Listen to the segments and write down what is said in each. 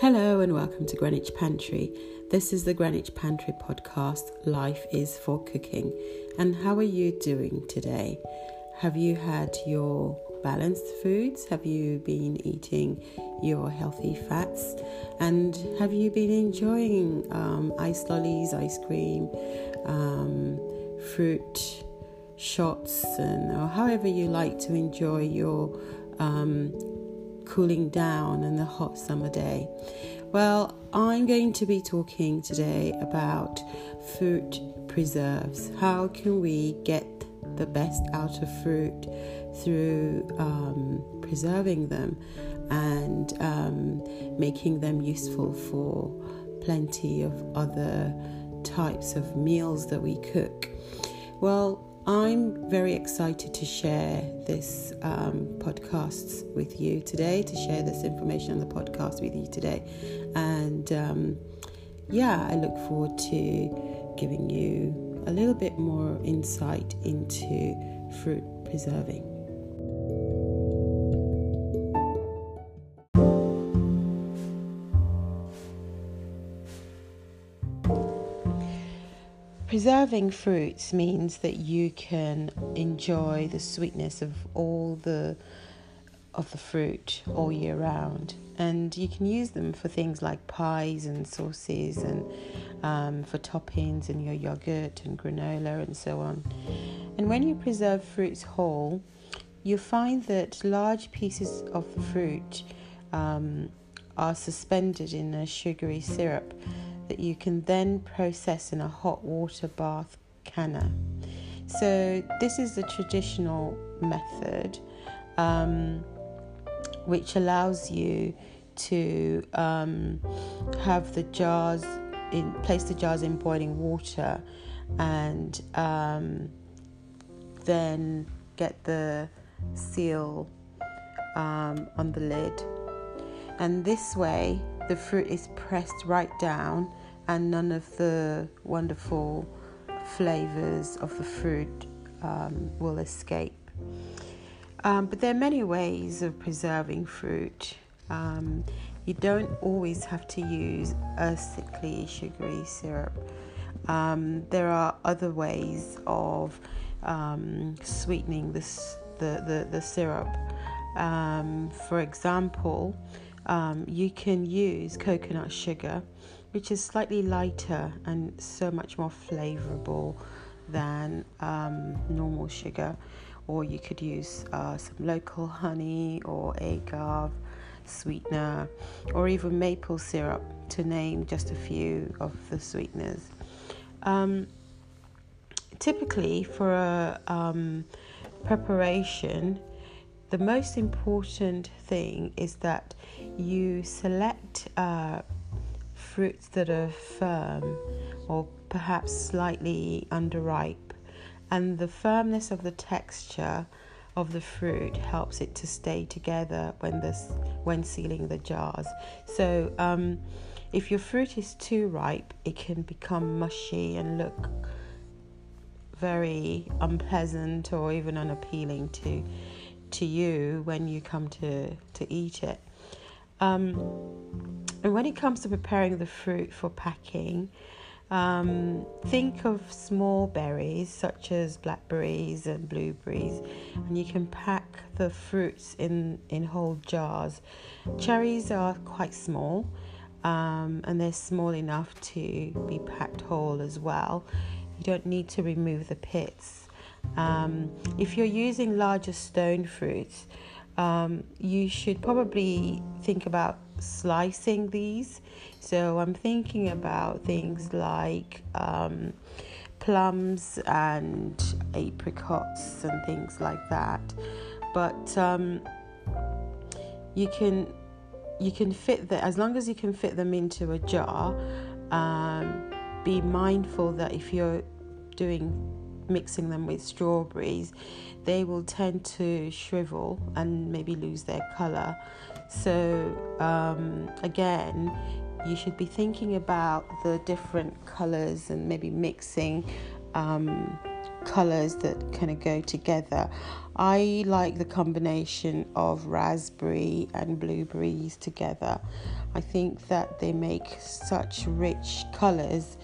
Hello and welcome to Greenwich Pantry. This is the Greenwich Pantry podcast. Life is for cooking. And how are you doing today? Have you had your balanced foods? Have you been eating your healthy fats? And have you been enjoying um, ice lollies, ice cream, um, fruit shots, and or however you like to enjoy your um, cooling down in the hot summer day? Well, I'm going to be talking today about fruit preserves. How can we get the best out of fruit through um, preserving them and um, making them useful for plenty of other types of meals that we cook? Well, I'm very excited to share this um, podcast with you today, to share this information on the podcast with you today. And um, yeah, I look forward to giving you a little bit more insight into fruit preserving. Preserving fruits means that you can enjoy the sweetness of all the of the fruit all year round, and you can use them for things like pies and sauces, and um, for toppings in your yogurt and granola and so on. And when you preserve fruits whole, you find that large pieces of the fruit um, are suspended in a sugary syrup that you can then process in a hot water bath canner. So, this is the traditional method um, which allows you to um, have the jars in place the jars in boiling water and um, then get the seal um, on the lid and this way the fruit is pressed right down and none of the wonderful flavors of the fruit um, will escape. Um, but there are many ways of preserving fruit. Um, you don't always have to use a sickly sugary syrup. Um, there are other ways of um, sweetening this, the, the, the syrup. Um, for example, you can use coconut sugar which is slightly lighter and so much more flavorable than um, normal sugar. Or you could use uh, some local honey or agave sweetener or even maple syrup to name just a few of the sweeteners. Um, typically, for a um, preparation, the most important thing is that you select uh, fruits that are firm or perhaps slightly underripe, and the firmness of the texture of the fruit helps it to stay together when this when sealing the jars. So um, if your fruit is too ripe, it can become mushy and look very unpleasant or even unappealing to to you when you come to to eat it. Um, and when it comes to preparing the fruit for packing, um, think of small berries such as blackberries and blueberries, and you can pack the fruits in, in whole jars. Cherries are quite small, um, and they're small enough to be packed whole as well. You don't need to remove the pits. Um, if you're using larger stone fruits, um, you should probably think about slicing these. So I'm thinking about things like um, plums and apricots and things like that. But um, you can you can fit that as long as you can fit them into a jar. Um, be mindful that if you're doing mixing them with strawberries, they will tend to shrivel and maybe lose their color. So, um, again, you should be thinking about the different colors and maybe mixing um, colors that kind of go together. I like the combination of raspberry and blueberries together. I think that they make such rich colors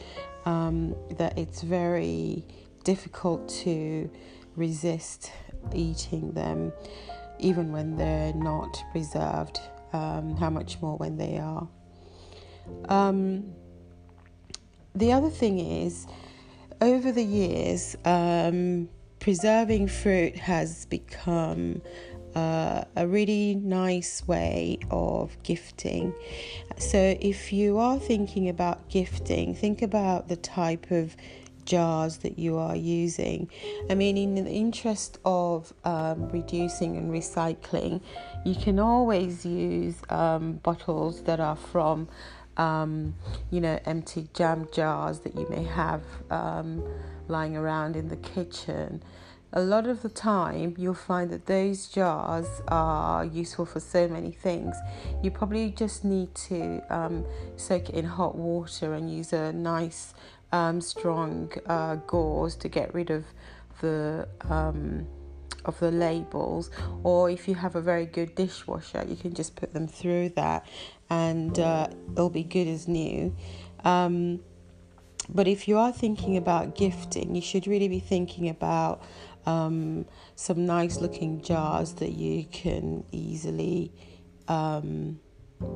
um, that it's very difficult to resist eating them, even when they're not preserved. Um, how much more when they are. Um, the other thing is, over the years, um, preserving fruit has become uh, a really nice way of gifting. So, if you are thinking about gifting, think about the type of jars that you are using. I mean, in the interest of um, reducing and recycling, you can always use um, bottles that are from, um, you know, empty jam jars that you may have um, lying around in the kitchen. A lot of the time, you'll find that those jars are useful for so many things. You probably just need to um, soak it in hot water and use a nice um, strong uh, gauze to get rid of the um, of the labels. Or if you have a very good dishwasher you can just put them through that and uh, they'll be good as new. Um, but if you are thinking about gifting you should really be thinking about um, some nice looking jars that you can easily um,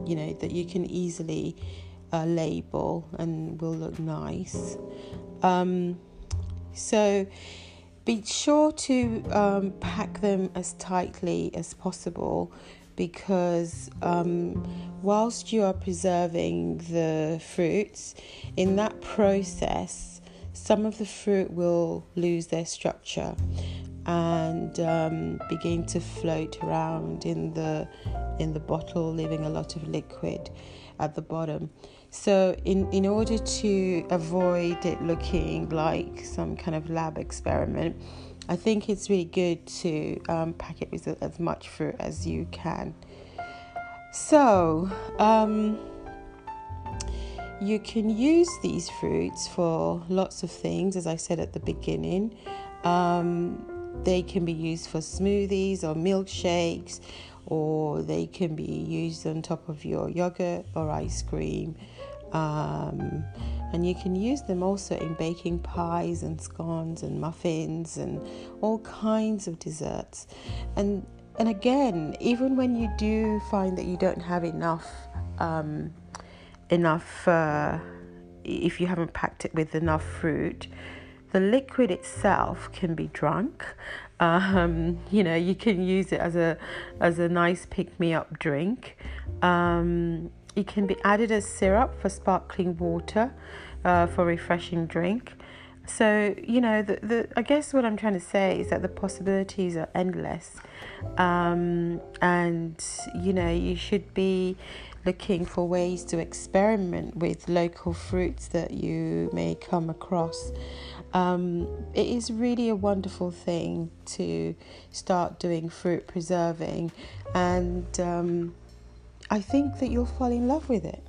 you know that you can easily a label and will look nice. Um, so be sure to um, pack them as tightly as possible because um, whilst you are preserving the fruits, in that process, some of the fruit will lose their structure and um, begin to float around in the in the bottle, leaving a lot of liquid at the bottom. So, in, in order to avoid it looking like some kind of lab experiment, I think it's really good to um, pack it with as much fruit as you can. So, um, you can use these fruits for lots of things, as I said at the beginning. Um, they can be used for smoothies or milkshakes, or they can be used on top of your yogurt or ice cream. Um, and you can use them also in baking pies and scones and muffins and all kinds of desserts. And and again, even when you do find that you don't have enough um, enough uh, if you haven't packed it with enough fruit, the liquid itself can be drunk. Um, you know, you can use it as a as a nice pick me up drink. Um, it can be added as syrup for sparkling water, uh, for refreshing drink. So you know, the, the I guess what I'm trying to say is that the possibilities are endless, um, and you know you should be looking for ways to experiment with local fruits that you may come across. Um, it is really a wonderful thing to start doing fruit preserving, and um, I think that you'll fall in love with it.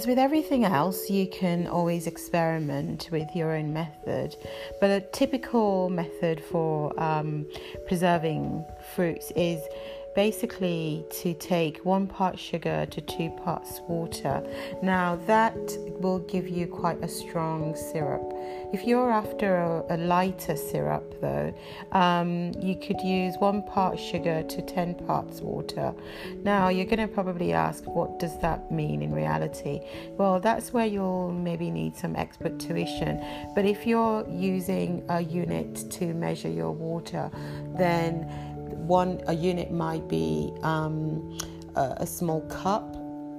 As with everything else, you can always experiment with your own method, but a typical method for um, preserving fruits is basically to take one part sugar to two parts water. Now, that will give you quite a strong syrup. If you're after a, a lighter syrup, though, um, you could use one part sugar to 10 parts water. Now, you're going to probably ask, what does that mean in reality? Well, that's where you'll maybe need some expert tuition. But if you're using a unit to measure your water, then one a unit might be um, a, a small cup,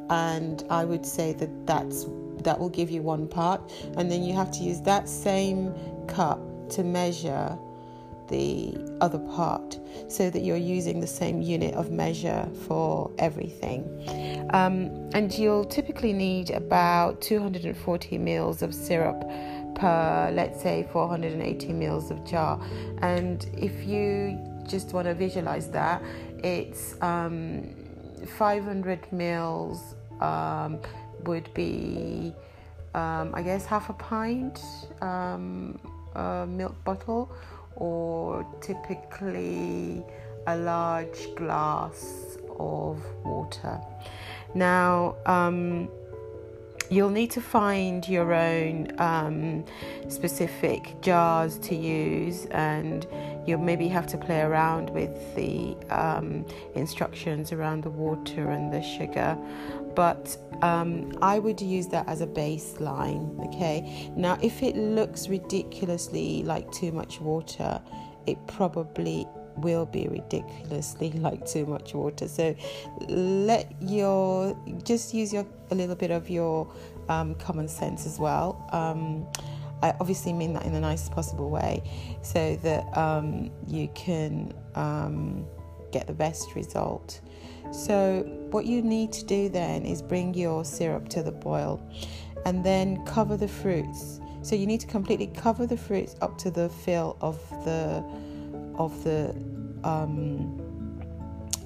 and I would say that that's that will give you one part, and then you have to use that same cup to measure the other part so that you're using the same unit of measure for everything. Um, and you'll typically need about 240 mils of syrup per, let's say, 480 mils of jar. And if you just want to visualize that, it's um, 500 mils um, would be, um, I guess, half a pint um, a milk bottle, or typically a large glass of water. Now, um, you'll need to find your own um, specific jars to use and you'll maybe have to play around with the um, instructions around the water and the sugar. But um, I would use that as a baseline okay? Now if it looks ridiculously like too much water it probably will be ridiculously like too much water. So let your just use your a little bit of your um, common sense as well. Um, I obviously mean that in the nicest possible way, so that um, you can um, get the best result. So what you need to do then is bring your syrup to the boil, and then cover the fruits. So you need to completely cover the fruits up to the fill of the of the um,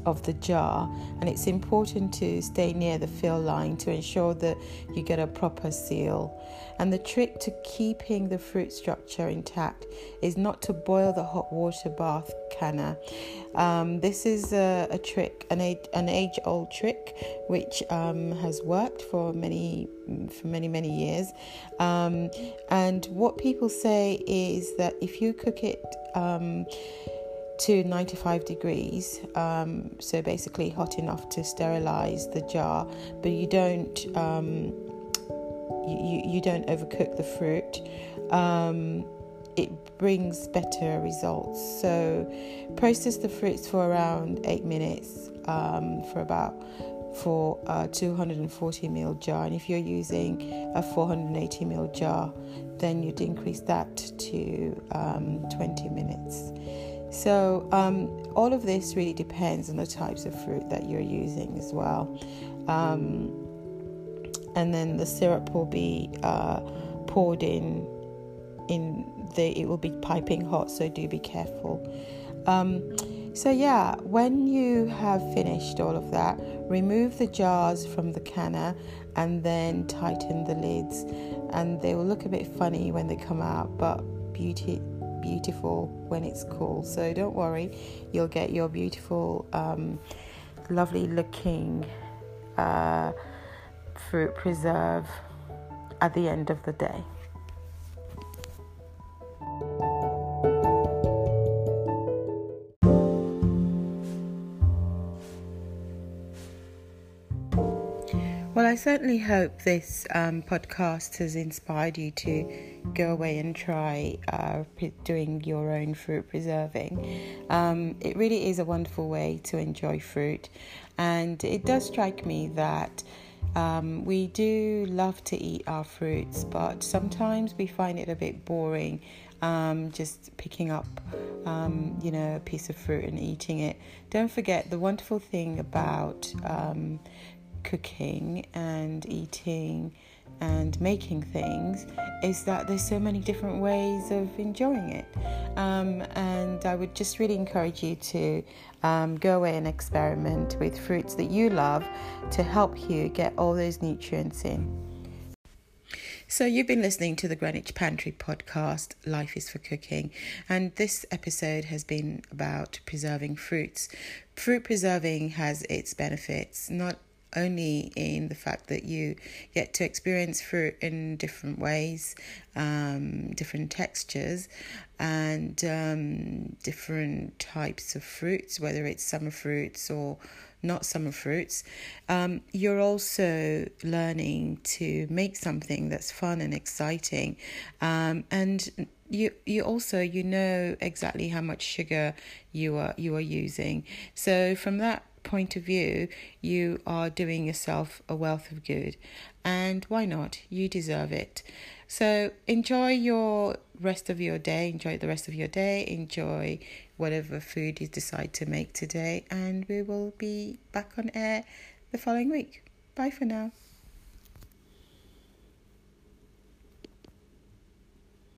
of the jar and it's important to stay near the fill line to ensure that you get a proper seal and the trick to keeping the fruit structure intact is not to boil the hot water bath canner. um, this is a, a trick an, age, an age old trick which um, has worked for many for many many years um, and what people say is that if you cook it um, to 95 degrees, um, so basically hot enough to sterilize the jar, but you don't um, you, you don't overcook the fruit. Um, it brings better results. So process the fruits for around eight minutes um, for about for a 240 ml jar, and if you're using a 480 ml jar, then you'd increase that to um, 20 minutes. So, um, all of this really depends on the types of fruit that you're using as well. Um, and then the syrup will be uh, poured in in the it will be piping hot so do be careful um, so yeah when you have finished all of that remove the jars from the canner and then tighten the lids and they will look a bit funny when they come out but beauty beautiful when it's cool. So don't worry, you'll get your beautiful, um, lovely looking uh, fruit preserve at the end of the day. Well, I certainly hope this um, podcast has inspired you to go away and try uh, doing your own fruit preserving. Um, it really is a wonderful way to enjoy fruit, and it does strike me that. Um, we do love to eat our fruits, but sometimes we find it a bit boring um, just picking up, um, you know, a piece of fruit and eating it. Don't forget the wonderful thing about um, cooking and eating and making things is that there's so many different ways of enjoying it. Um, and I would just really encourage you to um, go away and experiment with fruits that you love to help you get all those nutrients in. So, you've been listening to the Greenwich Pantry podcast, Life is for Cooking, and this episode has been about preserving fruits. Fruit preserving has its benefits, not only in the fact that you get to experience fruit in different ways, um, different textures, and um, different types of fruits, whether it's summer fruits or not summer fruits, um, you're also learning to make something that's fun and exciting, um, and you you also you know exactly how much sugar you are you are using. So from that point of view, you are doing yourself a wealth of good. And why not? You deserve it. So enjoy your rest of your day. Enjoy the rest of your day. Enjoy whatever food you decide to make today. And we will be back on air the following week. Bye for now.